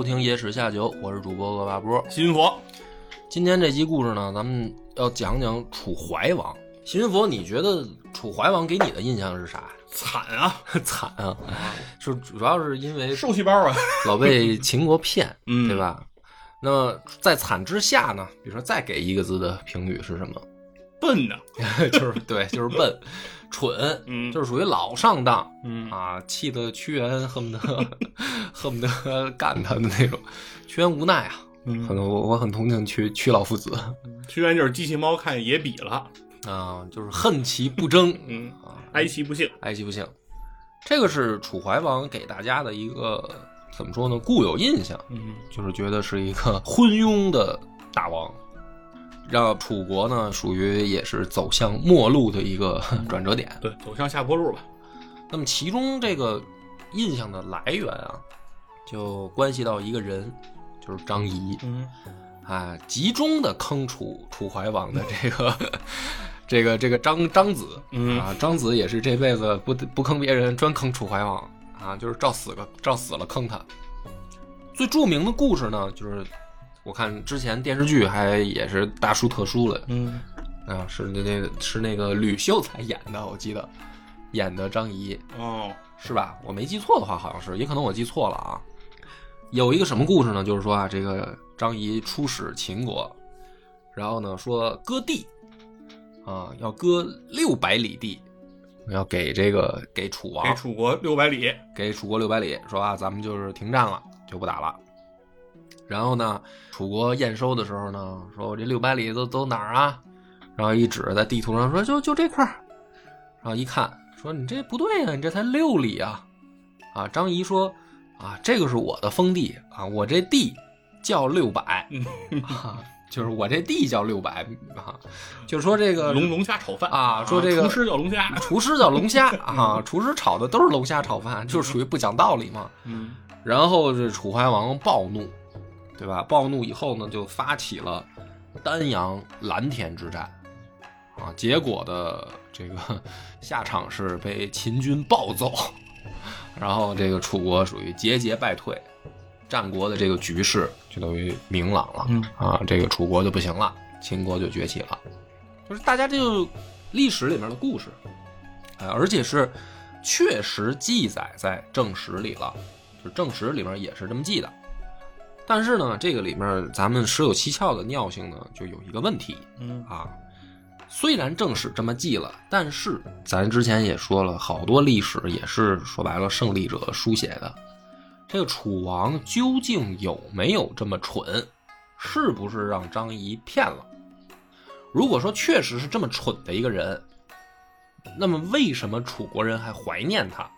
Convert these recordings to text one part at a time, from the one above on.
收听《野史下酒》，我是主播恶霸波。新佛，今天这集故事呢，咱们要讲讲楚怀王。新佛，你觉得楚怀王给你的印象是啥？惨啊，惨啊！就主要是因为受气包啊，老被秦国骗，嗯对吧？那么在惨之下呢，比如说再给一个字的评语是什么？笨呐，就是对，就是笨、蠢，嗯。就是属于老上当嗯。啊，气得屈原恨不得 恨不得干他的那种。屈原无奈啊，嗯。可能我我很同情屈屈老夫子。屈原就是机器猫看野比了，啊，就是恨其不争嗯，啊，哀其不幸，哀其不幸。这个是楚怀王给大家的一个怎么说呢？固有印象，嗯。就是觉得是一个昏庸的大王，让楚国呢属于也是走向末路的一个转折点。对，走向下坡路吧，那么其中这个印象的来源啊，就关系到一个人，就是张仪。嗯啊，集中的坑楚楚怀王的这个 这个这个张张子，嗯啊，张子也是这辈子不不坑别人，专坑楚怀王啊，就是照死个照死了坑他。最著名的故事呢，就是我看之前电视剧还也是大书特书了嗯啊，是那那个是那个吕秀才演的，我记得演的张仪，哦，是吧？我没记错的话，好像是，也可能我记错了啊。有一个什么故事呢？就是说啊，这个张仪出使秦国，然后呢说割地，啊，要割六百里地，要给这个给楚王给楚国六百里，给楚国六百里，说啊，咱们就是停战了，就不打了。然后呢，楚国验收的时候呢，说我这六百里都都哪儿啊？然后一指在地图上说就就这块儿，然后一看说你这不对呀、你这才六里啊！啊，张仪说啊，这个是我的封地啊，我这地叫六百。嗯，啊，就是我这地叫六百。啊，就是说这个龙龙虾炒饭。啊说这个厨师叫龙虾，厨师叫龙虾。啊，厨师炒的都是龙虾炒饭，就是属于不讲道理嘛。嗯。然后这楚怀王暴怒，对吧？暴怒以后呢，就发起了丹阳蓝田之战，啊，结果的这个 下场是被秦军暴揍，然后这个楚国属于节节败退，战国的这个局势就等于明朗了，嗯啊，这个楚国就不行了，秦国就崛起了，就是大家这就历史里面的故事，哎，而且是确实记载在正史里了。就是正史里面也是这么记的。但是呢，这个里面咱们十有七窍的尿性呢，就有一个问题嗯啊。虽然正史这么记了，但是咱之前也说了，好多历史也是说白了胜利者书写的。这个楚王究竟有没有这么蠢？是不是让张仪骗了？如果说确实是这么蠢的一个人，那么为什么楚国人还怀念他？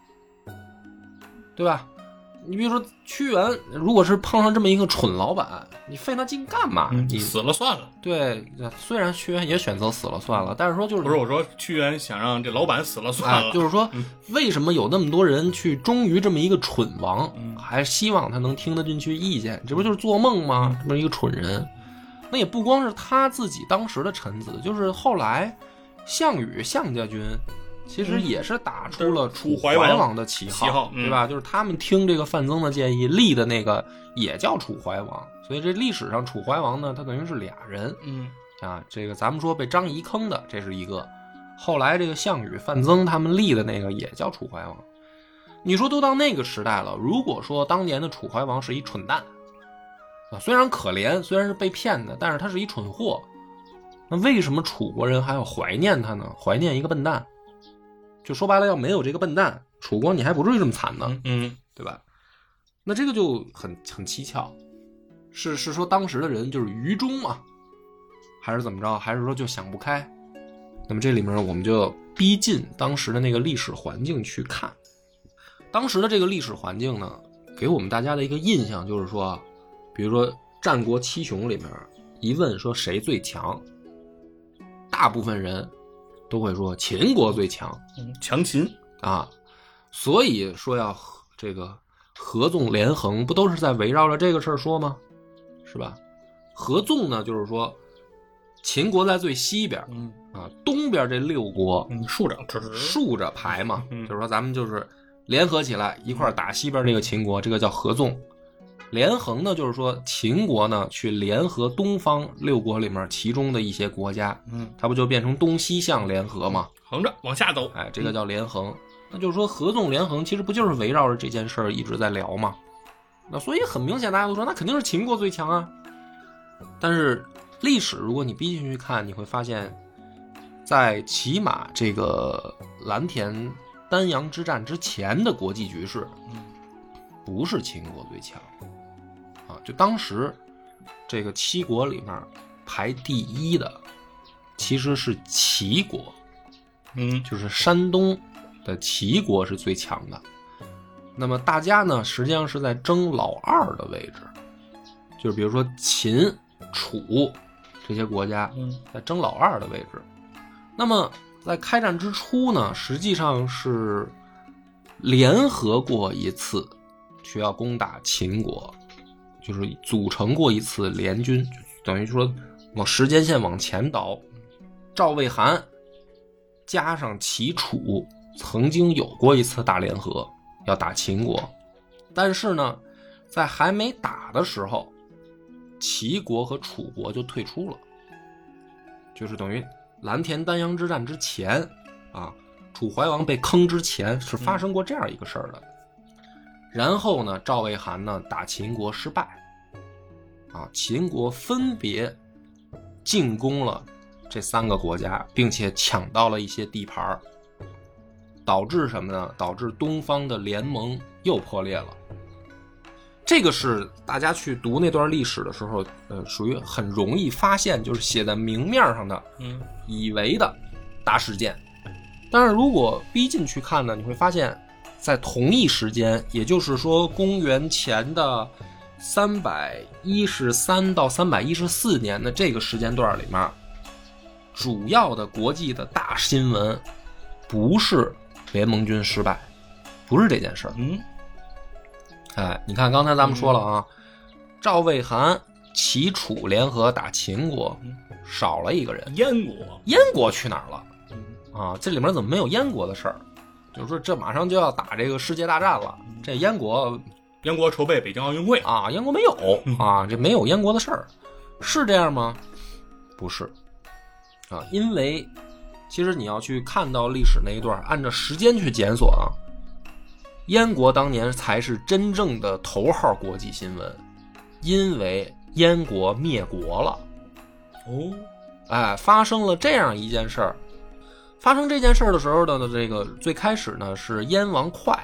对吧？你比如说屈原，如果是碰上这么一个蠢老板，你费那劲干嘛？嗯，你死了算了。对，虽然屈原也选择死了算了，但是说就是不是我说，屈原想让这老板死了算哎，了，就是说，为什么有那么多人去忠于这么一个蠢王，嗯还希望他能听得进去意见？这不就是做梦吗？这么一个蠢人，那也不光是他自己当时的臣子，就是后来项羽项家军。其实也是打出了楚怀王的旗号，对吧？就是他们听这个范增的建议立的那个也叫楚怀王，所以这历史上楚怀王呢，他等于是俩人。嗯啊，这个咱们说被张仪坑的，这是一个。后来这个项羽、范增他们立的那个也叫楚怀王。你说都到那个时代了，如果说当年的楚怀王是一蠢蛋，啊，虽然可怜，虽然是被骗的，但是他是一蠢货，那为什么楚国人还要怀念他呢？怀念一个笨蛋？就说白了，要没有这个笨蛋，楚国你还不至于这么惨呢。嗯对吧？那这个就很很蹊跷，是是说当时的人就是愚忠吗？还是怎么着？还是说就想不开？那么这里面我们就逼近当时的那个历史环境去看，当时的这个历史环境呢，给我们大家的一个印象就是说，比如说战国七雄里面一问说谁最强，大部分人都会说秦国最强嗯，强秦，啊，所以说要合这个合纵连横，不都是在围绕着这个事儿说吗？是吧？合纵呢，就是说秦国在最西边嗯啊，东边这六国嗯，庶长之竖着排嘛，嗯就是说咱们就是联合起来一块儿打西边那个秦国，这个叫合纵。连横呢，就是说秦国呢去联合东方六国里面其中的一些国家，嗯，它不就变成东西向联合吗？横着往下走，哎，这个叫连横。那就是说合纵连横，其实不就是围绕着这件事儿一直在聊吗？那所以很明显，大家都说那肯定是秦国最强啊。但是历史如果你逼进去看，你会发现，在起码这个蓝田丹阳之战之前的国际局势，嗯不是秦国最强啊。就当时这个七国里面排第一的，其实是齐国。嗯就是山东的齐国是最强的。那么大家呢，实际上是在争老二的位置，就是比如说秦、楚这些国家嗯在争老二的位置。那么在开战之初呢，实际上是联合过一次，去要攻打秦国，就是组成过一次联军，等于说往时间线往前倒，赵魏韩加上齐楚，曾经有过一次大联合，要打秦国，但是呢，在还没打的时候，齐国和楚国就退出了，就是等于蓝田丹阳之战之前啊，楚怀王被坑之前是发生过这样一个事儿的。然后呢，赵魏韩呢打秦国失败，啊，秦国分别进攻了这三个国家，并且抢到了一些地盘儿，导致什么呢？导致东方的联盟又破裂了。这个是大家去读那段历史的时候，呃，属于很容易发现，就是写在明面上的，嗯以为的大事件。但是如果逼近去看呢，你会发现，在同一时间，也就是说公元前的三百一十三到三百一十四年的这个时间段里面，主要的国际的大新闻不是联盟军失败，不是这件事儿。嗯哎，你看刚才咱们说了啊，赵魏韩、齐楚联合打秦国，少了一个人，燕国，燕国去哪儿了？嗯啊，这里面怎么没有燕国的事儿？就是说这马上就要打这个世界大战了，这燕国燕国筹备北京奥运会，啊，燕国没有啊，这没有燕国的事儿，是这样吗？不是，啊，因为其实你要去看到历史那一段，按照时间去检索啊，燕国当年才是真正的头号国际新闻，因为燕国灭国了。哦，哎，发生了这样一件事儿。发生这件事儿的时候呢，这个最开始呢是燕王哙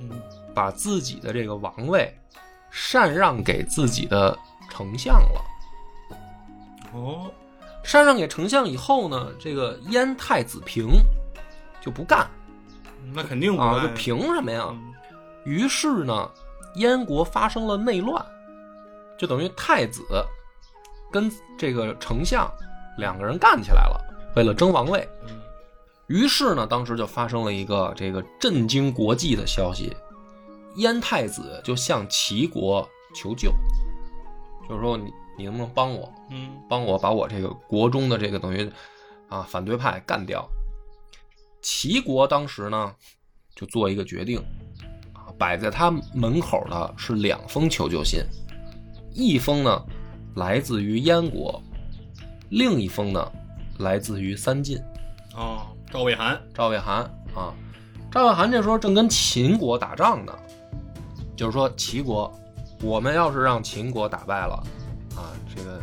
嗯把自己的这个王位禅让给自己的丞相了。哦，禅让给丞相以后呢，这个燕太子平就不干那肯定不啊，干就凭什么呀？嗯于是呢，燕国发生了内乱，就等于太子跟这个丞相两个人干起来了，为了争王位。嗯于是呢，当时就发生了一个这个震惊国际的消息，燕太子就向齐国求救，就是说你你能不能帮我，嗯帮我把我这个国中的这个等于啊反对派干掉。齐国当时呢就做一个决定，啊，摆在他门口的是两封求救信，一封呢来自于燕国，另一封呢来自于三晋。哦，赵魏韩，赵魏韩啊，赵魏韩这时候正跟秦国打仗呢，就是说齐国，我们要是让秦国打败了，啊，这个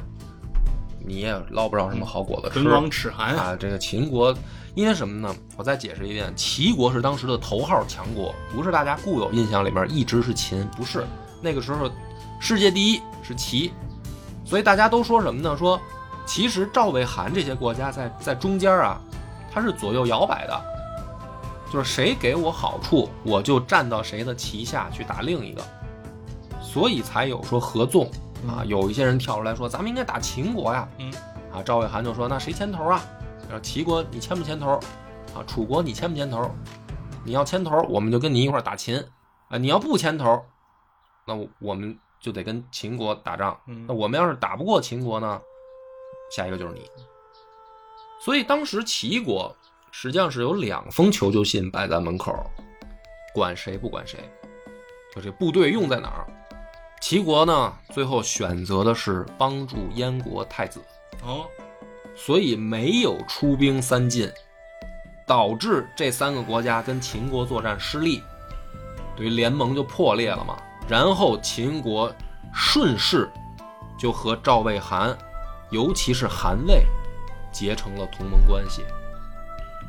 你也捞不着什么好果子吃唇亡齿寒，啊。这个秦国，因为什么呢？我再解释一遍，齐国是当时的头号强国，不是大家固有印象里面一直是秦，不是那个时候世界第一是齐，所以大家都说什么呢？说其实赵魏韩这些国家在在中间啊，它是左右摇摆的，就是谁给我好处，我就站到谁的旗下去打另一个。所以才有说合纵啊。嗯有一些人跳出来说，咱们应该打秦国呀。嗯啊，赵魏韩就说，那谁牵头啊？然后齐国你牵不牵头？啊，楚国你牵不牵头？你要牵头，我们就跟你一块儿打秦。啊，你要不牵头，那我我们就得跟秦国打仗。嗯那我们要是打不过秦国呢，下一个就是你。所以当时齐国实际上是有两封求救信摆在门口，管谁不管谁，就这部队用在哪儿。齐国呢，最后选择的是帮助燕国太子，哦，所以没有出兵三晋，导致这三个国家跟秦国作战失利，对于联盟就破裂了嘛。然后秦国顺势就和赵魏韩，尤其是韩魏，结成了同盟关系。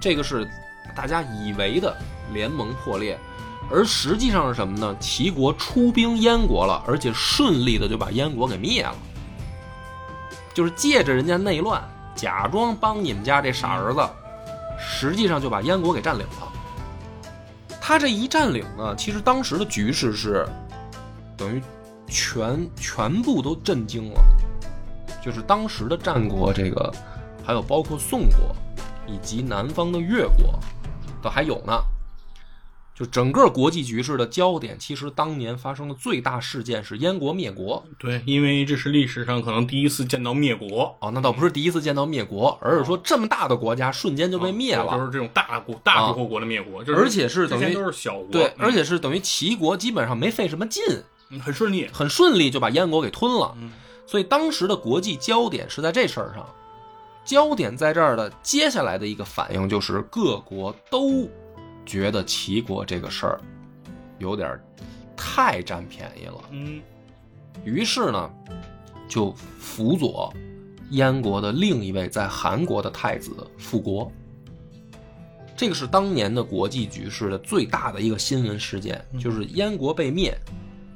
这个是大家以为的联盟破裂，而实际上是什么呢？齐国出兵燕国了，而且顺利的就把燕国给灭了。就是借着人家内乱，假装帮你们家这傻儿子，实际上就把燕国给占领了。他这一占领呢，其实当时的局势是等于全全部都震惊了，就是当时的战国这个，还有包括宋国以及南方的越国，都还有呢。就整个国际局势的焦点，其实当年发生的最大事件是燕国灭国。对，因为这是历史上可能第一次见到灭国，哦，那倒不是第一次见到灭国，而是说这么大的国家瞬间就被灭了。啊就是这种大国大诸侯国的灭国，就是而且是等于都是小国，对，嗯而且是等于齐国基本上没费什么劲，嗯很顺利，很顺利就把燕国给吞了。嗯所以当时的国际焦点是在这事儿上，焦点在这儿的。接下来的一个反应就是各国都觉得齐国这个事儿有点儿太占便宜了，嗯于是呢，就辅佐燕国的另一位在韩国的太子复国。这个是当年的国际局势的最大的一个新闻事件，就是燕国被灭，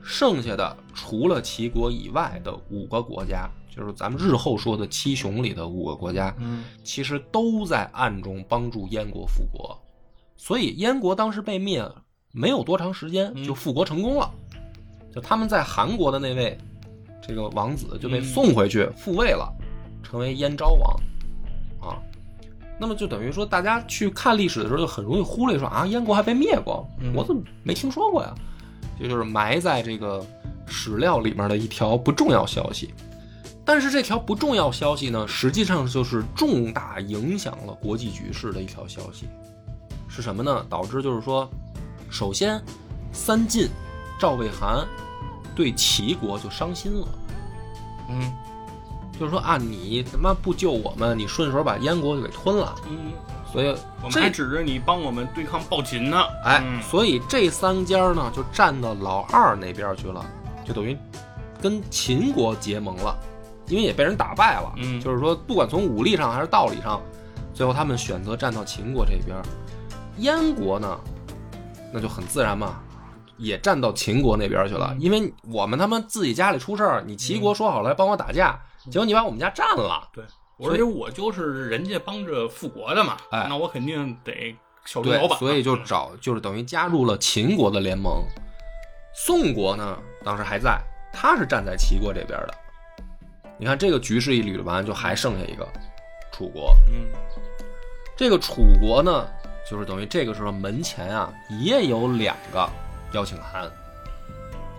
剩下的除了齐国以外的五个国家，就是咱们日后说的七雄里的五个国家，嗯其实都在暗中帮助燕国复国，所以燕国当时被灭，没有多长时间嗯就复国成功了。就他们在韩国的那位这个王子就被嗯送回去复位了，成为燕昭王啊。那么就等于说，大家去看历史的时候，就很容易忽略说啊，燕国还被灭过，嗯我怎么没听说过呀？这就是埋在这个史料里面的一条不重要消息。但是这条不重要消息呢，实际上就是重大影响了国际局势的一条消息，是什么呢？导致就是说，首先三晋赵魏韩对齐国就伤心了，嗯。就是说啊，你他妈不救我们，你顺手把燕国就给吞了，嗯，所以我们还指着你帮我们对抗暴秦呢，哎，嗯。所以这三家呢就站到老二那边去了，就等于跟秦国结盟了，因为也被人打败了。嗯就是说，不管从武力上还是道理上，最后他们选择站到秦国这边。燕国呢，那就很自然嘛，也站到秦国那边去了，嗯因为我们他妈自己家里出事儿，你齐国说好了来帮我打架，结果你把我们家占了。对，所以而且我就是人家帮着复国的嘛，哎那我肯定得效忠老对，板，所以就找就是等于加入了秦国的联盟。宋国呢，当时还在，他是站在齐国这边的。你看这个局势一捋完，就还剩下一个楚国。嗯这个楚国呢，就是等于这个时候门前啊也有两个邀请函，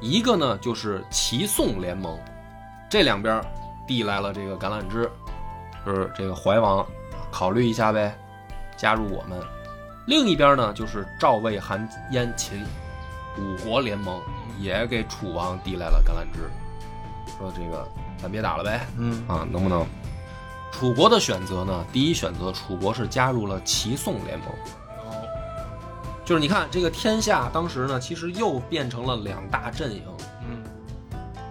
一个呢就是齐宋联盟，这两边递来了这个橄榄枝，就是这个怀王考虑一下呗，加入我们。另一边呢就是赵魏韩燕秦五国联盟，也给楚王递来了橄榄枝，说这个咱别打了呗，嗯啊，能不能？楚国的选择呢？第一选择，楚国是加入了齐宋联盟，哦就是你看这个天下当时呢，其实又变成了两大阵营，嗯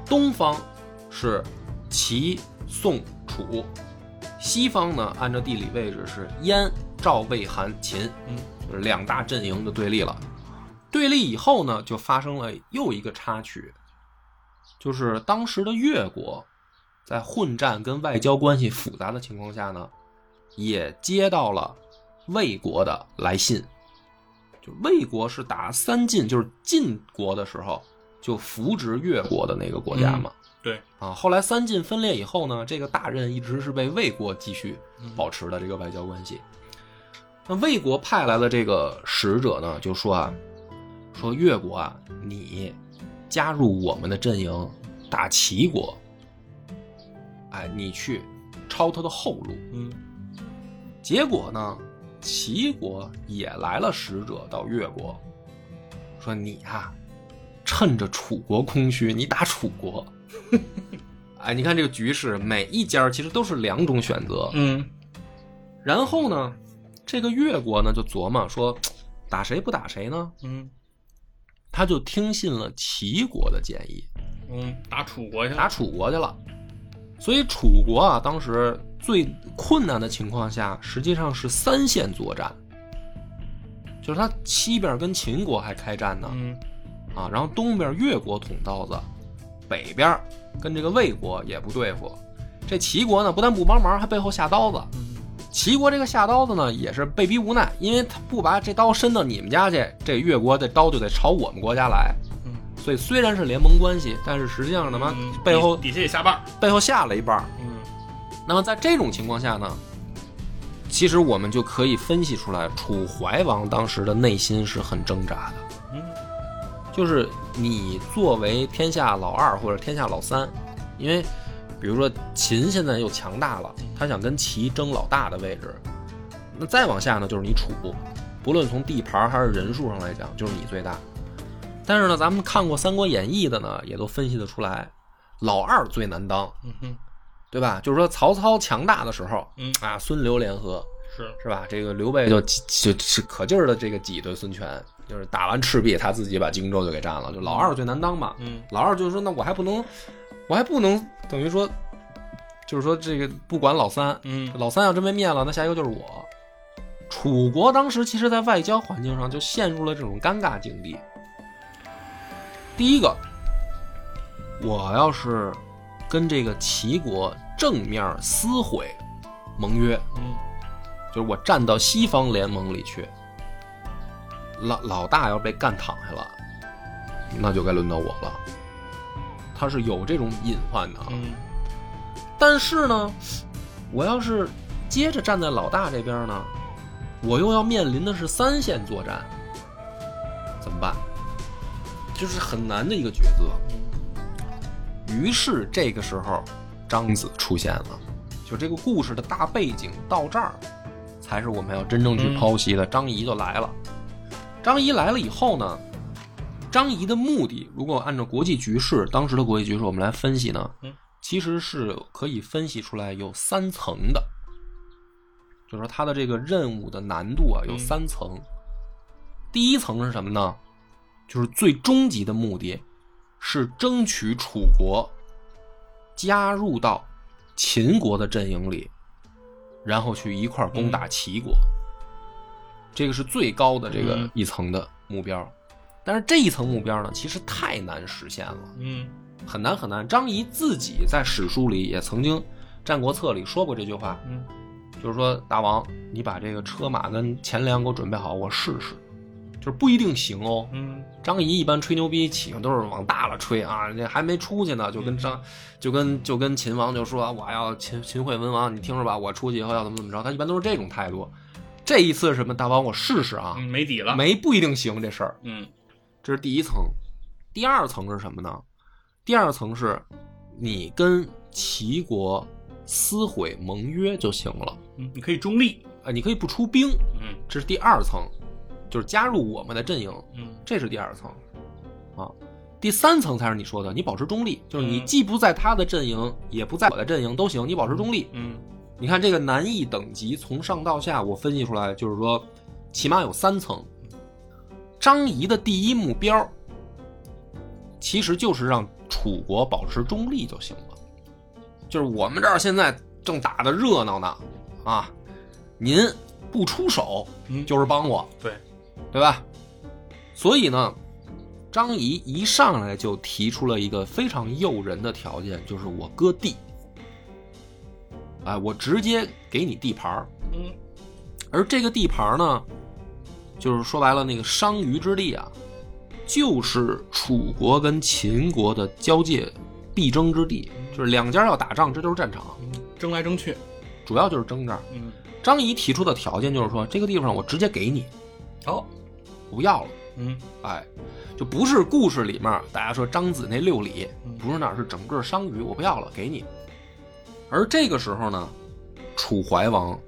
东方是齐宋楚，西方呢按照地理位置是燕赵魏韩秦，嗯，就是两大阵营的对立了。对立以后呢，就发生了又一个插曲，就是当时的越国在混战跟外交关系复杂的情况下呢，也接到了魏国的来信。就魏国是打三晋，就是晋国的时候就扶植越国的那个国家嘛。对，啊，后来三晋分裂以后呢，这个大任一直是被魏国继续保持的这个外交关系。那魏国派来的这个使者呢，就说啊，说越国啊，你加入我们的阵营，打齐国，哎，你去抄他的后路。嗯结果呢，齐国也来了使者到越国，说你啊、趁着楚国空虚，你打楚国。哎，你看这个局势，每一家其实都是两种选择。嗯然后呢，这个越国呢就琢磨说，打谁不打谁呢？嗯他就听信了齐国的建议，嗯，打楚国去了，打楚国去了。所以楚国啊，当时最困难的情况下，实际上是三线作战，就是他西边跟秦国还开战呢，嗯啊，然后东边越国捅刀子，北边跟这个魏国也不对付。这齐国呢，不但不帮忙，还背后下刀子。嗯齐国这个下刀子呢，也是被逼无奈，因为他不把这刀伸到你们家去，这越国这刀就得朝我们国家来。嗯，所以虽然是联盟关系，但是实际上他妈嗯背后底底下也下绊，背后下了一半那么在这种情况下呢，其实我们就可以分析出来，楚怀王当时的内心是很挣扎的。嗯。就是你作为天下老二或者天下老三，因为比如说秦现在又强大了，他想跟齐争老大的位置，那再往下呢就是你楚，不论从地盘还是人数上来讲，就是你最大。但是呢，咱们看过《三国演义》的呢，也都分析得出来，老二最难当，嗯哼，对吧？就是说曹操强大的时候，嗯啊，孙刘联合，是，是吧？这个刘备就挤就可劲儿的这个挤兑孙权，就是打完赤壁，他自己把荆州就给占了，就老二最难当嘛。嗯老二就是说，那我还不能，我还不能等于说，就是说这个不管老三，嗯老三要真被灭了，那下一个就是我。楚国当时其实在外交环境上就陷入了这种尴尬境地。第一个，我要是跟这个齐国正面撕毁盟约，嗯就是我站到西方联盟里去，老老大要被干躺下了，那就该轮到我了。他是有这种隐患的啊。嗯但是呢，我要是接着站在老大这边呢，我又要面临的是三线作战？就是很难的一个抉择。于是这个时候，张子出现了。就这个故事的大背景到这儿，才是我们要真正去剖析的。张仪就来了。张仪来了以后呢，张仪的目的，如果按照国际局势，当时的国际局势，我们来分析呢，嗯其实是可以分析出来有三层的，就是说他的这个任务的难度啊有嗯三层。第一层是什么呢？就是最终极的目的是争取楚国加入到秦国的阵营里，然后去一块儿攻打齐国。这个是最高的这个嗯一层的目标。但是这一层目标呢，其实太难实现了。嗯很难很难。张仪自己在史书里也曾经，《战国策》里说过这句话，嗯就是说大王，你把这个车马跟钱粮给我准备好，我试试。就是不一定行哦。嗯张仪一般吹牛逼起都是往大了吹啊，这还没出去呢，就跟张，就跟就跟秦王就说我要秦秦惠文王，你听着吧，我出去以后要怎么怎么着，他一般都是这种态度。这一次是什么？大王，我试试啊，嗯，没底了，没不一定行这事儿。嗯这是第一层，第二层是什么呢？第二层是，你跟齐国撕毁盟约就行了，嗯，你可以中立，啊，你可以不出兵，嗯这是第二层，就是加入我们的阵营，嗯这是第二层，啊，第三层才是你说的，你保持中立，就是你嗯既不在他的阵营，也不在我的阵营都行，你保持中立。嗯你看这个难易等级从上到下，我分析出来就是说，起码有三层。张仪的第一目标，其实就是让楚国保持中立就行了。就是我们这儿现在正打的热闹呢，啊，您不出手嗯，就是帮我，对，对吧？所以呢，张仪一上来就提出了一个非常诱人的条件，就是我割地。哎，我直接给你地盘儿，嗯而这个地盘儿呢，就是说白了，那个商於之地啊，就是楚国跟秦国的交界必争之地，就是两家要打仗，这就是战场，嗯争来争去，主要就是争这儿。嗯，张仪提出的条件就是说，这个地方我直接给你，好，不要了。嗯哎，就不是故事里面大家说张子那六里嗯，不是那儿，是整个商于，我不要了，给你。而这个时候呢，楚怀王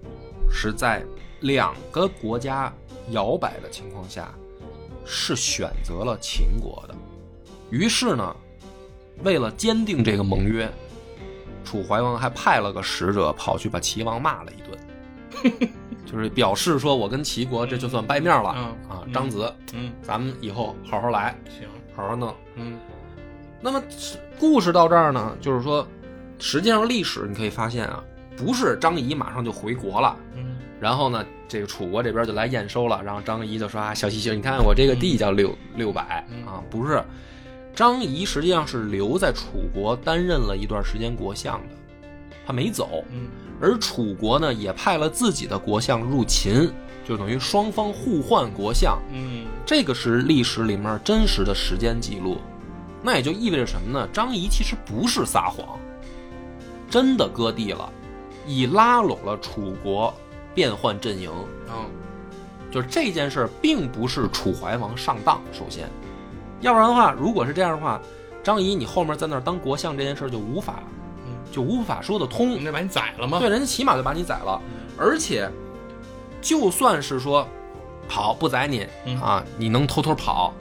是在两个国家摇摆的情况下，是选择了秦国的。于是呢，为了坚定这个盟约，楚怀王还派了个使者跑去把齐王骂了一顿，就是表示说我跟齐国这就算掰面了、嗯啊，嗯张子，嗯，咱们以后好好来，行，好好弄。嗯那么故事到这儿呢，就是说，实际上历史你可以发现啊，不是张仪马上就回国了，嗯然后呢，这个楚国这边就来验收了，然后张仪就说啊，小西西，你看我这个地叫六六百嗯啊，不是，张仪实际上是留在楚国担任了一段时间国相的，他没走，嗯而楚国呢也派了自己的国相入秦，就等于双方互换国相，嗯这个是历史里面真实的时间记录，那也就意味着什么呢？张仪其实不是撒谎，真的割地了，以拉拢了楚国变换阵营。嗯就是这件事儿并不是楚怀王上当，首先，要不然的话，如果是这样的话，张仪你后面在那儿当国相这件事儿就无法嗯，就无法说得通。那把你宰了吗？对，人家起码就把你宰了，而且就算是说跑不宰你嗯啊，你能偷偷跑，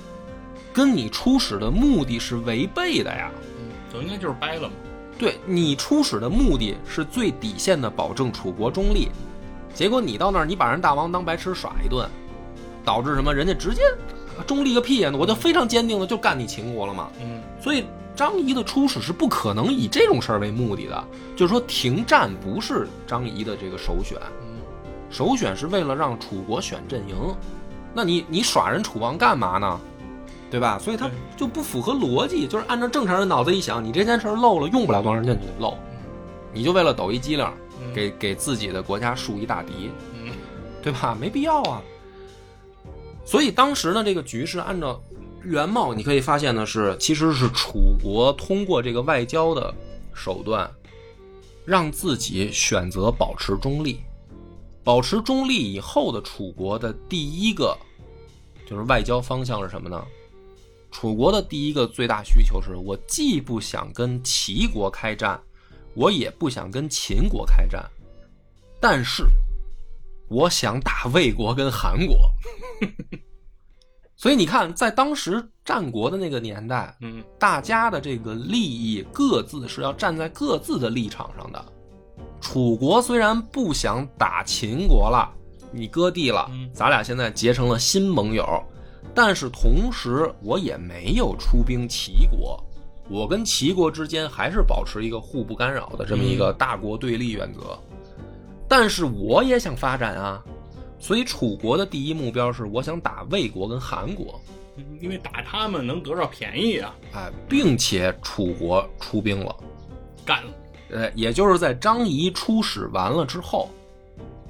跟你初始的目的是违背的呀。嗯，就应该就是掰了嘛。对你初始的目的是最底线的保证楚国中立，结果你到那儿你把人大王当白痴耍一顿，导致什么？人家直接中立个屁呀！我就非常坚定的就干你秦国了嘛。嗯所以张仪的出使是不可能以这种事儿为目的的，就是说停战不是张仪的这个首选，嗯首选是为了让楚国选阵营。那你你耍人楚王干嘛呢？对吧？所以他就不符合逻辑，就是按照正常人脑子一想，你这件事儿漏了，用不了多长时间就得漏，你就为了抖一机灵，嗯给给自己的国家树一大敌，嗯对吧？没必要啊。所以当时呢，这个局势按照原貌，你可以发现的是，其实是楚国通过这个外交的手段，让自己选择保持中立。保持中立以后的楚国的第一个就是外交方向是什么呢？楚国的第一个最大需求是我既不想跟齐国开战，我也不想跟秦国开战，但是我想打魏国跟韩国。所以你看，在当时战国的那个年代，嗯大家的这个利益各自是要站在各自的立场上的。楚国虽然不想打秦国了，你割地了嗯，咱俩现在结成了新盟友，但是同时我也没有出兵齐国，我跟齐国之间还是保持一个互不干扰的这么一个大国对立原则。但是我也想发展啊，所以楚国的第一目标是我想打魏国跟韩国。嗯，因为打他们能得到便宜啊，哎，并且楚国出兵了，干了。呃，也就是在张仪出使完了之后，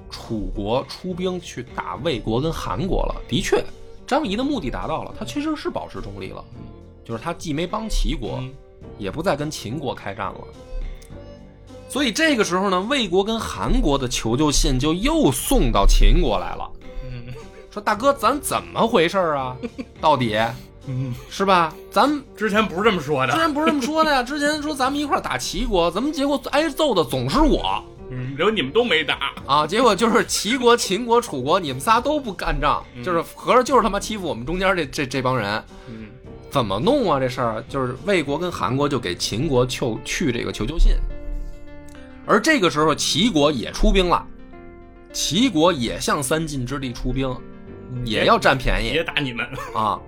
楚国出兵去打魏国跟韩国了。的确，张仪的目的达到了，他其实是保持中立了，就是他既没帮齐国，嗯也不再跟秦国开战了。所以这个时候呢，魏国跟韩国的求救信就又送到秦国来了，嗯说大哥，咱怎么回事儿啊？到底嗯，是吧？咱们之前不是这么说的。之前不是这么说的呀，之前说咱们一块儿打齐国，怎么结果挨揍的总是我嗯，然后你们都没打。啊？结果就是齐国、秦国、楚国，你们仨都不干仗，嗯就是合着就是他妈欺负我们中间这这这帮人，嗯怎么弄啊？这事儿就是魏国跟韩国就给秦国求去这个求救信，而这个时候齐国也出兵了，齐国也向三晋之地出兵，也要占便宜 也打你们。啊。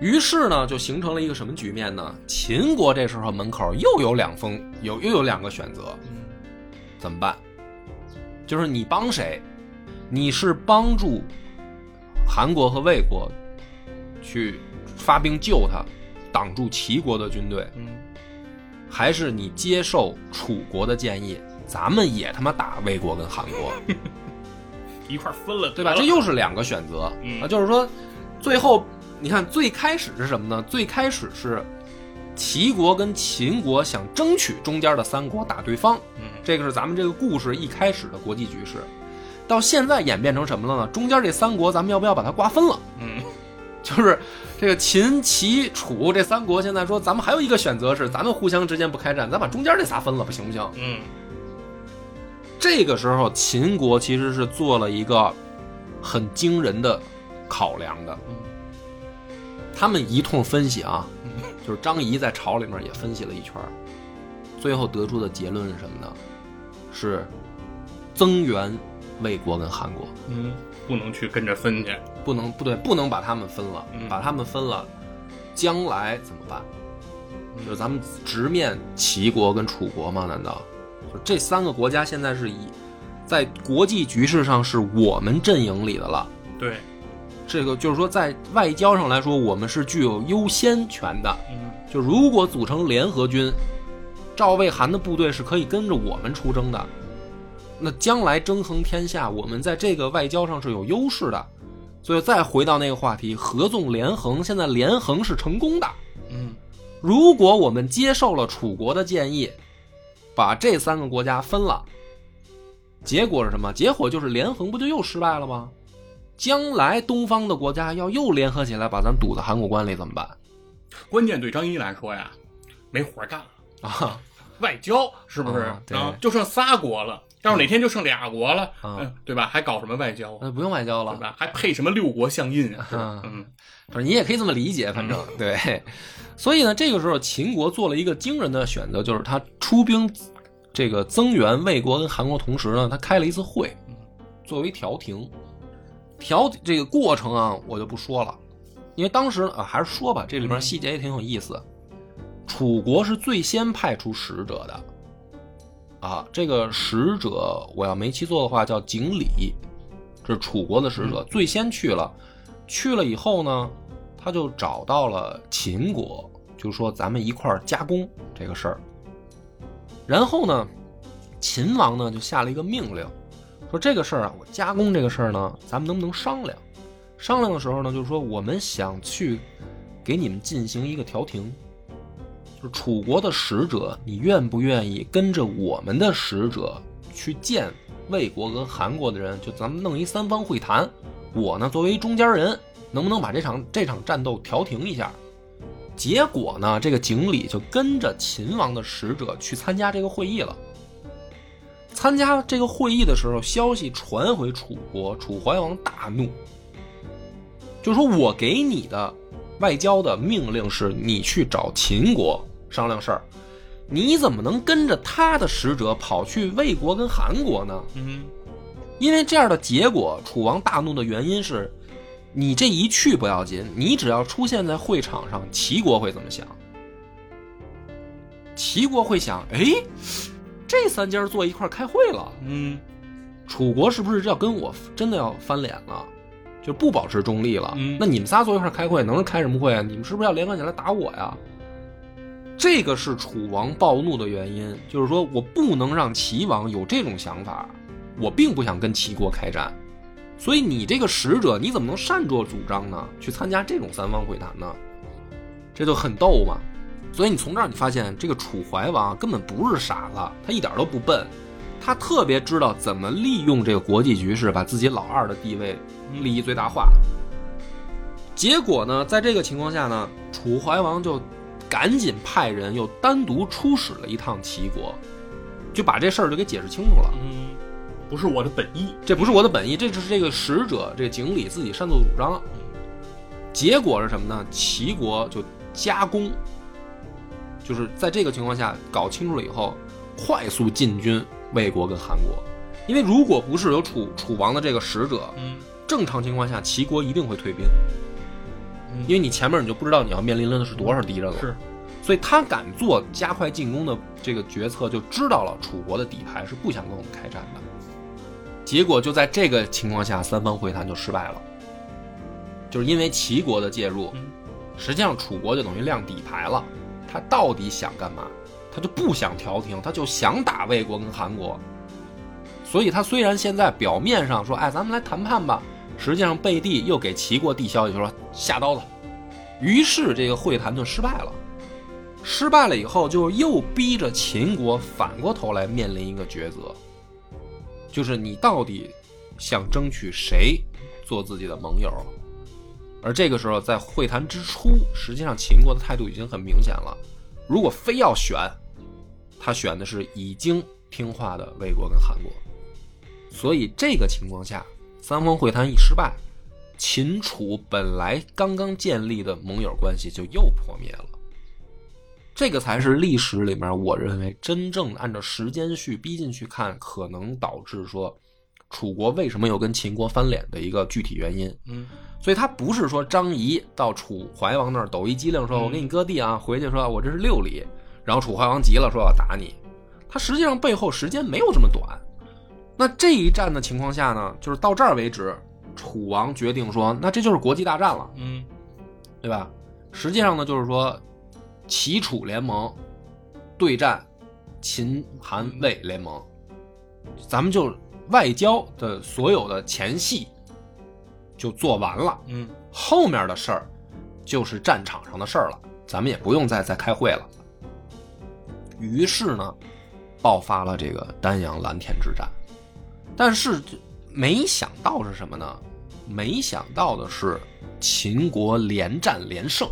于是呢，就形成了一个什么局面呢？秦国这时候门口又有两封，有又有两个选择，怎么办？就是你帮谁？你是帮助韩国和魏国去发兵救他，挡住齐国的军队，嗯还是你接受楚国的建议，咱们也他妈打魏国跟韩国，一块儿分了，对吧？这又是两个选择嗯啊，就是说，最后你看最开始是什么呢？最开始是齐国跟秦国想争取中间的三国打对方，嗯这个是咱们这个故事一开始的国际局势。到现在演变成什么了呢？中间这三国，咱们要不要把它瓜分了？嗯就是这个秦、齐、楚这三国，现在说咱们还有一个选择是，咱们互相之间不开战，咱把中间这仨分了，不行不行？嗯这个时候，秦国其实是做了一个很惊人的考量的。嗯他们一通分析啊，嗯 就是张仪在朝里面也分析了一圈，最后得出的结论是什么呢？是增援魏国跟韩国，嗯，不能去跟着分去。不能不对，不能把他们分了，嗯把他们分了，将来怎么办？嗯就是咱们直面齐国跟楚国吗？难道就这三个国家现在是以在国际局势上是我们阵营里的了？对，这个就是说，在外交上来说，我们是具有优先权的。嗯就如果组成联合军，赵魏韩的部队是可以跟着我们出征的。那将来争衡天下，我们在这个外交上是有优势的。所以再回到那个话题，合纵连横，现在连横是成功的。嗯如果我们接受了楚国的建议，把这三个国家分了，结果是什么？结果就是连横不就又失败了吗？将来东方的国家要又联合起来把咱堵在函谷关里怎么办关键对张仪来说呀，没活干了。啊？外交是不是啊对就剩仨国了，要是哪天就剩俩国了，对吧？还搞什么外交啊？那不用外交了，对吧？还配什么六国相印啊？嗯反正你也可以这么理解，反正、对。所以呢，这个时候秦国做了一个惊人的选择，就是他出兵这个增援魏国跟韩国，同时呢，他开了一次会，作为调停。调这个过程啊，我就不说了，因为当时啊，还是说吧，这里边细节也挺有意思。楚国是最先派出使者的，啊，这个使者我要没记错的话叫景礼，这是楚国的使者，最先去了。去了以后呢，他就找到了秦国，就说咱们一块儿加工这个事儿。然后呢，秦王呢就下了一个命令，说这个事儿啊，我加工这个事儿呢，咱们能不能商量？商量的时候呢，就是说我们想去给你们进行一个调停，就是楚国的使者，你愿不愿意跟着我们的使者去见魏国跟韩国的人？就咱们弄一三方会谈。我呢，作为中间人，能不能把这场这场战斗调停一下？结果呢，这个景礼就跟着秦王的使者去参加这个会议了。参加这个会议的时候，消息传回楚国，楚怀王大怒，就说我给你的外交的命令是你去找秦国商量事儿，你怎么能跟着他的使者跑去魏国跟韩国呢？嗯因为这样的结果，楚王大怒的原因是，你这一去不要紧，你只要出现在会场上，齐国会怎么想？齐国会想，哎，这三家坐一块开会了，嗯楚国是不是要跟我真的要翻脸了？就不保持中立了？嗯那你们仨坐一块开会，能是开什么会啊？你们是不是要联合起来打我呀？这个是楚王暴怒的原因，就是说我不能让齐王有这种想法，我并不想跟齐国开战，所以你这个使者你怎么能擅作主张呢？去参加这种三方会谈呢？这就很逗嘛。所以你从这儿你发现，这个楚怀王根本不是傻子，他一点都不笨，他特别知道怎么利用这个国际局势，把自己老二的地位利益最大化。结果呢，在这个情况下呢，楚怀王就赶紧派人又单独出使了一趟齐国，就把这事儿就给解释清楚了。嗯，不是我的本意。这不是我的本意，这只是这个使者这个景礼自己擅作主张。结果是什么呢？齐国就加攻，就是在这个情况下搞清楚了以后，快速进军魏国跟韩国。因为如果不是有楚楚王的这个使者，嗯正常情况下齐国一定会退兵，嗯因为你前面你就不知道你要面临的是多少敌人了。是，所以他敢做加快进攻的这个决策，就知道了楚国的底牌是不想跟我们开战的。结果就在这个情况下，三方会谈就失败了，就是因为齐国的介入，嗯实际上楚国就等于亮底牌了。他到底想干嘛？他就不想调停，他就想打魏国跟韩国。所以他虽然现在表面上说，哎，咱们来谈判吧，实际上贝蒂又给齐国递消息，就说下刀子，于是这个会谈就失败了。失败了以后，就又逼着秦国反过头来面临一个抉择，就是你到底想争取谁做自己的盟友？而这个时候，在会谈之初，实际上秦国的态度已经很明显了。如果非要选，他选的是已经听话的魏国跟韩国。所以这个情况下，三方会谈一失败，秦楚本来刚刚建立的盟友关系就又破灭了。这个才是历史里面我认为真正按照时间序逼进去看，可能导致说楚国为什么又跟秦国翻脸的一个具体原因。嗯，所以他不是说张仪到楚怀王那儿抖一机灵，说我给你割地啊，回去说我这是六里，然后楚怀王急了，说要打你。他实际上背后时间没有这么短。那这一战的情况下呢，就是到这儿为止，楚王决定说，那这就是国际大战了，嗯，对吧？实际上呢，就是说齐楚联盟对战秦韩魏联盟，咱们就外交的所有的前戏就做完了。嗯，后面的事儿就是战场上的事儿了，咱们也不用再再开会了。于是呢，爆发了这个丹阳蓝田之战。但是没想到是什么呢？没想到的是秦国连战连胜。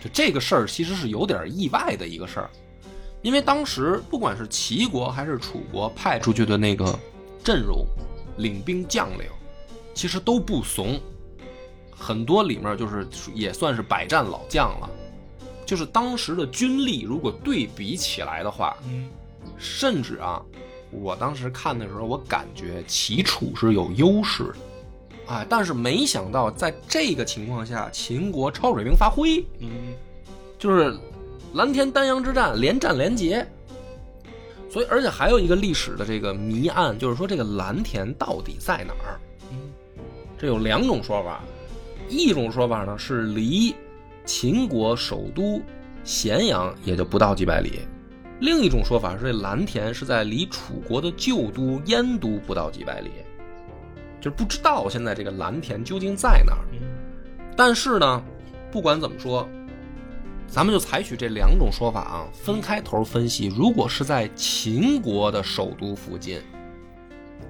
就这个事儿其实是有点意外的一个事儿，因为当时不管是齐国还是楚国派出去的那个阵容、领兵将领，其实都不怂，很多里面就是也算是百战老将了。就是当时的军力如果对比起来的话，嗯，甚至啊，我当时看的时候，我感觉齐楚是有优势的，啊，但是没想到在这个情况下，秦国超水平发挥，嗯，就是蓝田丹阳之战连战连捷。所以，而且还有一个历史的这个谜案，就是说这个蓝田到底在哪儿？嗯，这有两种说法，一种说法呢是离秦国首都咸阳也就不到几百里，另一种说法是这蓝田是在离楚国的旧都燕都不到几百里，就是不知道现在这个蓝田究竟在哪儿。嗯，但是呢，不管怎么说，咱们就采取这两种说法啊，分开头分析。如果是在秦国的首都附近，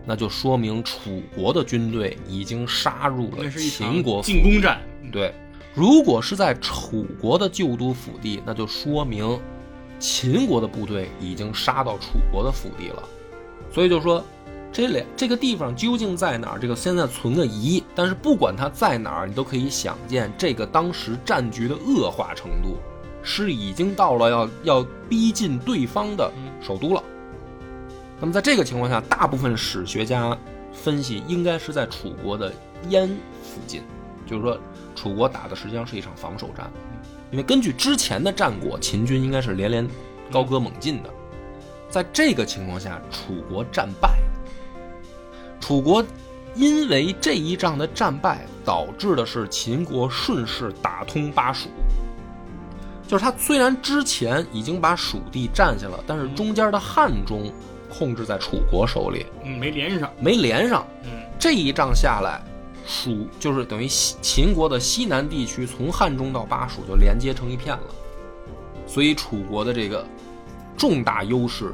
那就说明楚国的军队已经杀入了秦国进攻战。对，如果是在楚国的旧都腹地，那就说明秦国的部队已经杀到楚国的腹地了。所以就说这两这个地方究竟在哪儿？这个现在存个疑。但是不管它在哪儿，你都可以想见这个当时战局的恶化程度，是已经到了要要逼近对方的首都了。那么在这个情况下，大部分史学家分析应该是在楚国的燕附近，就是说楚国打的实际上是一场防守战，因为根据之前的战果，秦军应该是连连高歌猛进的。在这个情况下，楚国战败，楚国因为这一仗的战败，导致的是秦国顺势打通巴蜀。就是他虽然之前已经把蜀地占下了，但是中间的汉中控制在楚国手里，嗯，没连上。没连上。嗯，这一仗下来，蜀就是等于西秦国的西南地区，从汉中到巴蜀就连接成一片了，所以楚国的这个重大优势，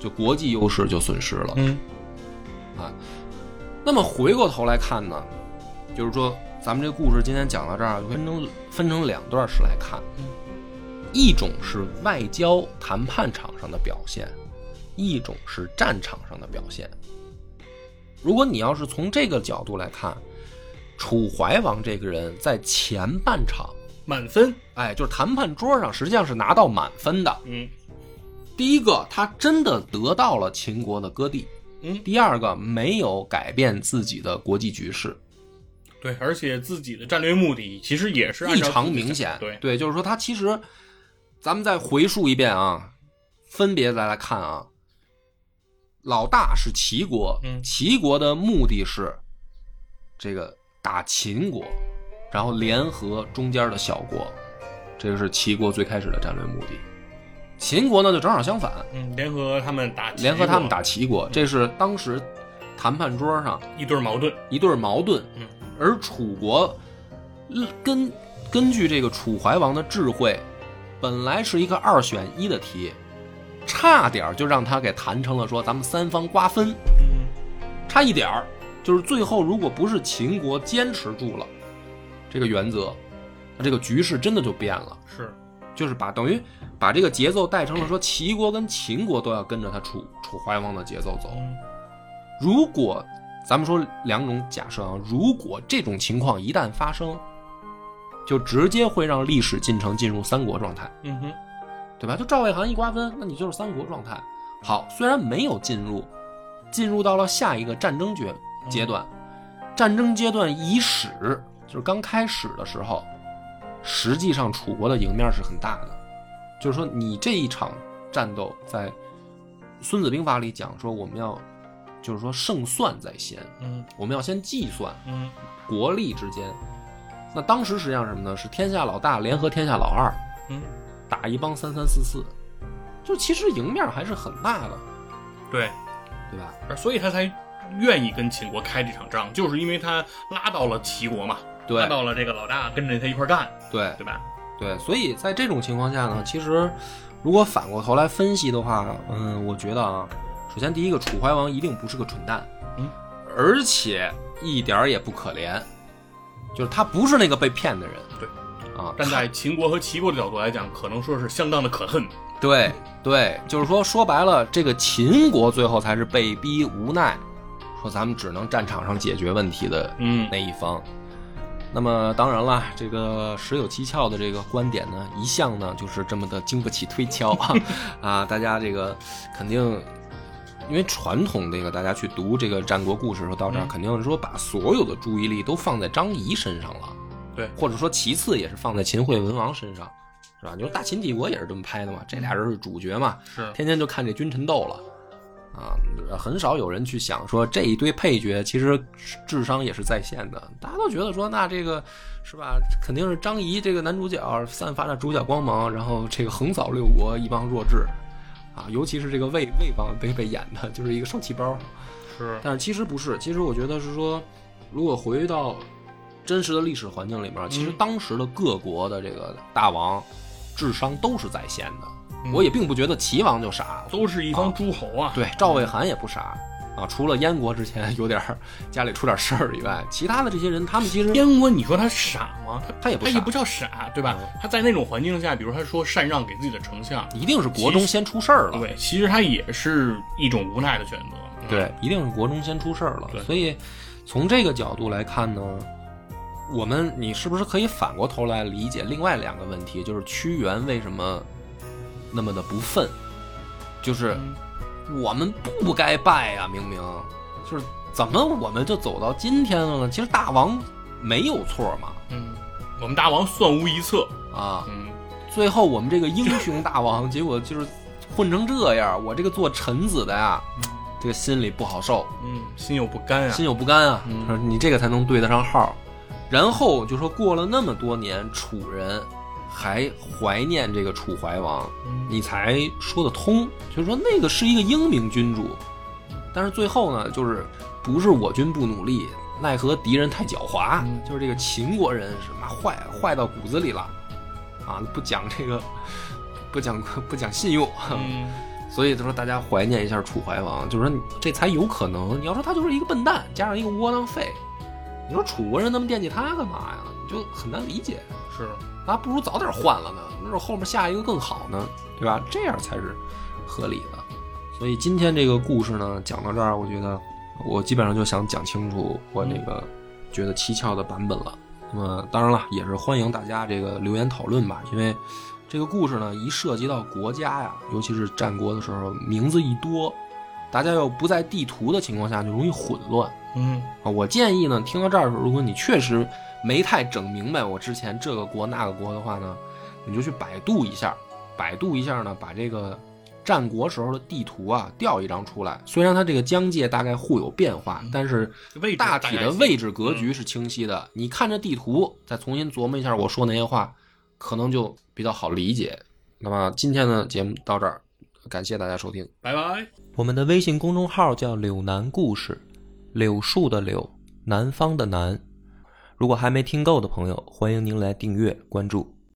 就国际优势就损失了。嗯，啊，那么回过头来看呢，就是说咱们这故事今天讲到这儿，分成分成两段式来看，一种是外交谈判场上的表现，一种是战场上的表现。如果你要是从这个角度来看，楚怀王这个人在前半场，满分。哎，就是谈判桌上实际上是拿到满分的。嗯第一个，他真的得到了秦国的割地；嗯，第二个，没有改变自己的国际局势，对，而且自己的战略目的其实也是异常明显。对，对，就是说他其实，咱们再回述一遍啊，分别再来看啊。老大是齐国，嗯齐国的目的是这个打秦国，然后联合中间的小国，这个是齐国最开始的战略目的。秦国呢就正好相反，嗯，联合他们打联合他们打齐国，这是当时谈判桌上一对矛盾。一对矛盾。嗯，而楚国根根据这个楚怀王的智慧，本来是一个二选一的题，差点就让他给谈成了说咱们三方瓜分，嗯差一点儿，就是最后如果不是秦国坚持住了这个原则，那这个局势真的就变了，是，就是把等于把这个节奏带成了说齐国跟秦国都要跟着他楚楚怀王的节奏走。嗯。如果咱们说两种假设啊，如果这种情况一旦发生，就直接会让历史进程进入三国状态，嗯哼，对吧？就赵魏韩一瓜分，那你就是三国状态。好，虽然没有进入，进入到了下一个战争阶阶段，战争阶段伊始，就是刚开始的时候，实际上楚国的赢面是很大的，就是说你这一场战斗，在《孙子兵法》里讲说我们要，就是说胜算在先，嗯我们要先计算嗯国力之间。那当时实际上是什么呢？是天下老大联合天下老二，嗯，打一帮三三四四，就其实赢面还是很大的，对，对吧？所以他才愿意跟秦国开这场仗，就是因为他拉到了齐国嘛，拉到了这个老大，跟着他一块儿干，对。对吧？对，所以在这种情况下呢，其实如果反过头来分析的话，嗯，我觉得啊，首先第一个，楚怀王一定不是个蠢蛋，嗯，而且一点儿也不可怜，就是他不是那个被骗的人，对，啊，站在秦国和齐国的角度来讲，可能说是相当的可恨。对对，就是说说白了，这个秦国最后才是被逼无奈，说咱们只能战场上解决问题的嗯那一方。那么当然了，这个十有七窍的这个观点呢，一向呢就是这么的经不起推敲啊 啊！大家这个肯定，因为传统这个大家去读这个战国故事的时候，到这儿嗯肯定是说把所有的注意力都放在张仪身上了，对或者说其次也是放在秦惠文王身上，是吧？你说大秦帝国也是这么拍的嘛，这俩人是主角嘛，是天天就看这君臣斗了。啊，很少有人去想说这一堆配角其实智商也是在线的，大家都觉得说那这个是吧，肯定是张仪这个男主角散发着主角光芒，然后这个横扫六国一帮弱智，啊，尤其是这个魏魏王被被演的就是一个受气包，是，但是其实不是，其实我觉得是说，如果回到真实的历史环境里面，其实当时的各国的这个大王智商都是在线的，嗯我也并不觉得齐王就傻，都是一方诸侯啊。对，赵魏韩也不傻啊，除了燕国之前有点儿家里出点事儿以外，其他的这些人，他们其实燕国，你说他傻吗？他他也他也不叫傻，对吧嗯？他在那种环境下，比如他说禅让给自己的丞相，一定是国中先出事儿了，对，其实他也是一种无奈的选择。嗯对，一定是国中先出事儿了对。所以从这个角度来看呢，我们你是不是可以反过头来理解另外两个问题？就是屈原为什么那么的不忿？就是嗯我们不该败呀、明明就是怎么我们就走到今天了呢？其实大王没有错嘛，嗯，我们大王算无一策。啊，嗯，最后我们这个英雄大王，结果就是混成这样，我这个做臣子的呀，这个心里不好受。嗯，心有不甘啊。心有不甘啊，你这个才能对得上号。然后就说过了那么多年，楚人还怀念这个楚怀王，嗯你才说得通。就是说那个是一个英明君主，但是最后呢，就是不是我军不努力，奈何敌人太狡猾，嗯就是这个秦国人是妈坏坏到骨子里了，啊，不讲这个，不讲不讲信用，嗯，所以他说大家怀念一下楚怀王，就是说这才有可能。你要说他就是一个笨蛋，加上一个窝囊废，你说楚国人那么惦记他干嘛呀？你就很难理解。是，他不如早点换了呢，没准后面下一个更好呢，对吧？这样才是合理的。所以今天这个故事呢，讲到这儿，我觉得我基本上就想讲清楚我这个觉得蹊跷的版本了。那么当然了，也是欢迎大家这个留言讨论吧，因为这个故事呢，一涉及到国家呀，尤其是战国的时候，名字一多，大家又不在地图的情况下，就容易混乱。嗯啊，我建议呢，听到这儿的时候，如果你确实没太整明白我之前这个国那个国的话呢，你就去百度一下，百度一下呢，把这个战国时候的地图啊调一张出来。虽然它这个疆界大概互有变化，但是大体的位置格局是清晰的。你看着地图，再重新琢磨一下我说那些话，可能就比较好理解。那么今天的节目到这儿，感谢大家收听。拜拜。我们的微信公众号叫“柳南故事”，柳树的柳，南方的南。如果还没听够的朋友，欢迎您来订阅关注。